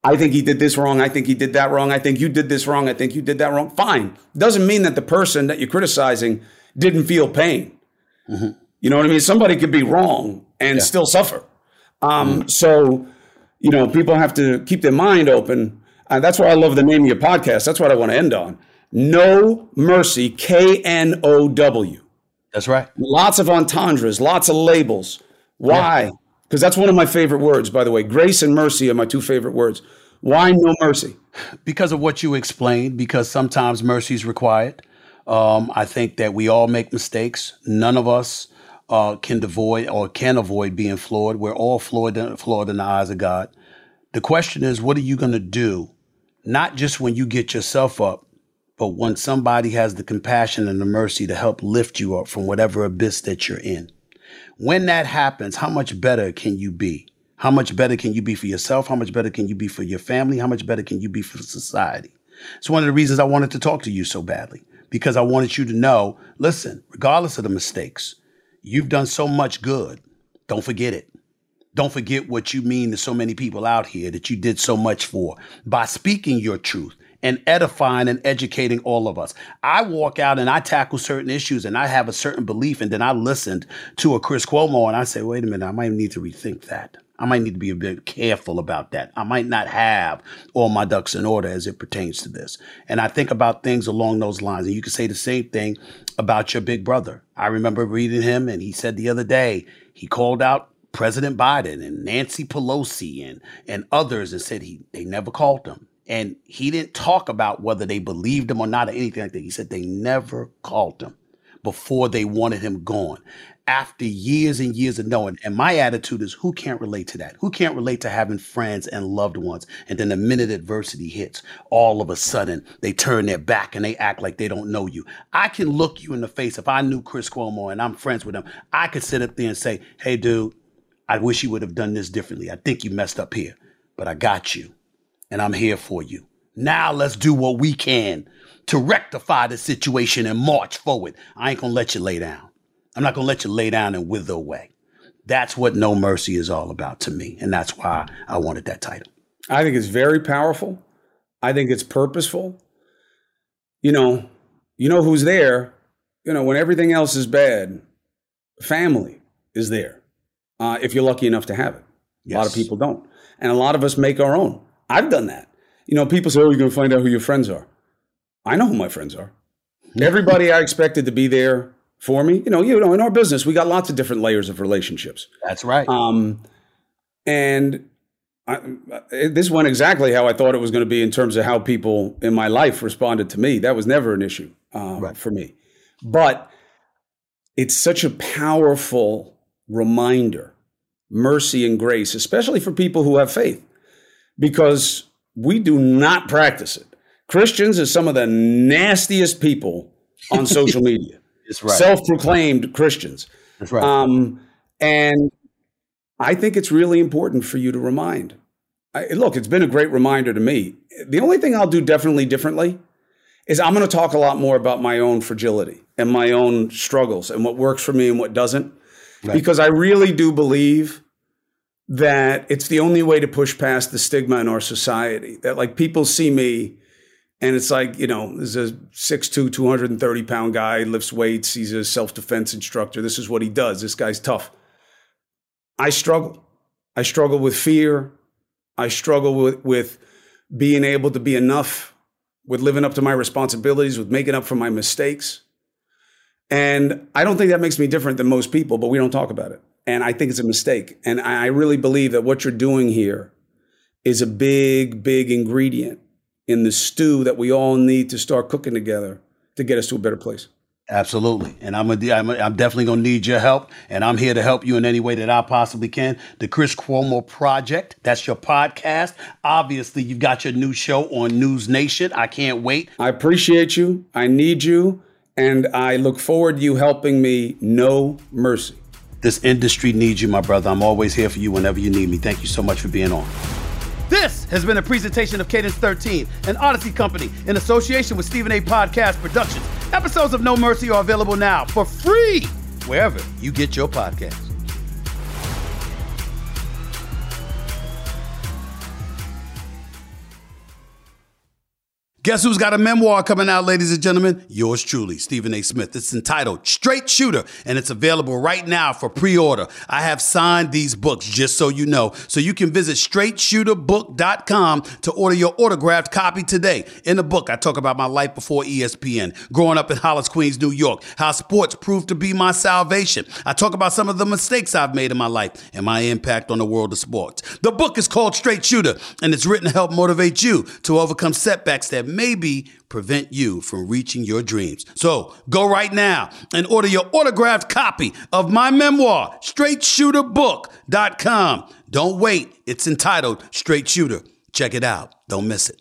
I think he did this wrong. I think he did that wrong. I think you did this wrong. I think you did that wrong. Fine. Doesn't mean that the person that you're criticizing didn't feel pain. Mm-hmm. You know what I mean? Somebody could be wrong and yeah. still suffer. Um, mm-hmm. So, you know, people have to keep their mind open. Uh, that's why I love the name of your podcast. That's what I want to end on. Know Mercy, K N O W. That's right. Lots of entendres, lots of labels. Why? Because yeah. that's one of my favorite words, by the way. Grace and mercy are my two favorite words. Why no mercy? Because of what you explained, because sometimes mercy is required. Um, I think that we all make mistakes. None of us uh, can avoid or can avoid being flawed. We're all flawed, flawed in the eyes of God. The question is, what are you going to do? Not just when you get yourself up, but when somebody has the compassion and the mercy to help lift you up from whatever abyss that you're in. When that happens, how much better can you be? How much better can you be for yourself? How much better can you be for your family? How much better can you be for society? It's one of the reasons I wanted to talk to you so badly because I wanted you to know listen, regardless of the mistakes, you've done so much good. Don't forget it. Don't forget what you mean to so many people out here that you did so much for by speaking your truth, and edifying and educating all of us. I walk out and I tackle certain issues and I have a certain belief, and then I listened to a Chris Cuomo and I say, wait a minute, I might need to rethink that. I might need to be a bit careful about that. I might not have all my ducks in order as it pertains to this. And I think about things along those lines. And you can say the same thing about your big brother. I remember reading him, and he said the other day, he called out President Biden and Nancy Pelosi and, and others and said he they never called them. And he didn't talk about whether they believed him or not or anything like that. He said they never called him before they wanted him gone. After years and years of knowing. And my attitude is who can't relate to that? Who can't relate to having friends and loved ones? And then the minute adversity hits, all of a sudden they turn their back and they act like they don't know you. I can look you in the face. If I knew Chris Cuomo and I'm friends with him, I could sit up there and say, hey, dude, I wish you would have done this differently. I think you messed up here, but I got you and I'm here for you. Now let's do what we can to rectify the situation and march forward. I ain't gonna let you lay down. I'm not gonna let you lay down and wither away. That's what Know Mercy is all about to me. And that's why I wanted that title. I think it's very powerful. I think it's purposeful. You know, you know who's there you know, when everything else is bad, family is there. Uh, if you're lucky enough to have it. Yes. A lot of people don't. And a lot of us make our own. I've done that. You know, people say, oh, you're going to find out who your friends are. I know who my friends are. Everybody I expected to be there for me. You know, you know, in our business, we got lots of different layers of relationships. That's right. Um, and I, this went exactly how I thought it was going to be in terms of how people in my life responded to me. That was never an issue um, right. for me. But it's such a powerful reminder mercy and grace, especially for people who have faith, because we do not practice it. Christians are some of the nastiest people on social media. That's right. Self-proclaimed Christians. That's right. Um, and I think it's really important for you to remind. I, look, it's been a great reminder to me. The only thing I'll do definitely differently is I'm going to talk a lot more about my own fragility and my own struggles and what works for me and what doesn't. Right. Because I really do believe that it's the only way to push past the stigma in our society. That like people see me and it's like, you know, there's a 6'2, 230 pound guy, lifts weights, he's a self defense instructor. This is what he does. This guy's tough. I struggle. I struggle with fear. I struggle with, with being able to be enough, with living up to my responsibilities, with making up for my mistakes. And I don't think that makes me different than most people, but we don't talk about it. And I think it's a mistake. And I really believe that what you're doing here is a big, big ingredient in the stew that we all need to start cooking together to get us to a better place. Absolutely, and I'm a, I'm, a, I'm definitely gonna need your help, and I'm here to help you in any way that I possibly can. The Chris Cuomo Project, that's your podcast. Obviously, you've got your new show on NewsNation. I can't wait. I appreciate you. I need you, and I look forward to you helping me know mercy. This industry needs you, my brother. I'm always here for you whenever you need me. Thank you so much for being on. This has been a presentation of Cadence 13, an Odyssey company in association with Stephen A. Podcast Productions. Episodes of Know Mercy are available now for free wherever you get your podcasts. Guess who's got a memoir coming out, ladies and gentlemen? Yours truly, Stephen A. Smith. It's entitled Straight Shooter, and it's available right now for pre order. I have signed these books, just so you know. So you can visit straightshooterbook.com to order your autographed copy today. In the book, I talk about my life before ESPN, growing up in Hollis, Queens, New York, how sports proved to be my salvation. I talk about some of the mistakes I've made in my life and my impact on the world of sports. The book is called Straight Shooter, and it's written to help motivate you to overcome setbacks that maybe prevent you from reaching your dreams. So go right now and order your autographed copy of my memoir, straightshooterbook.com. Don't wait. It's entitled Straight Shooter. Check it out. Don't miss it.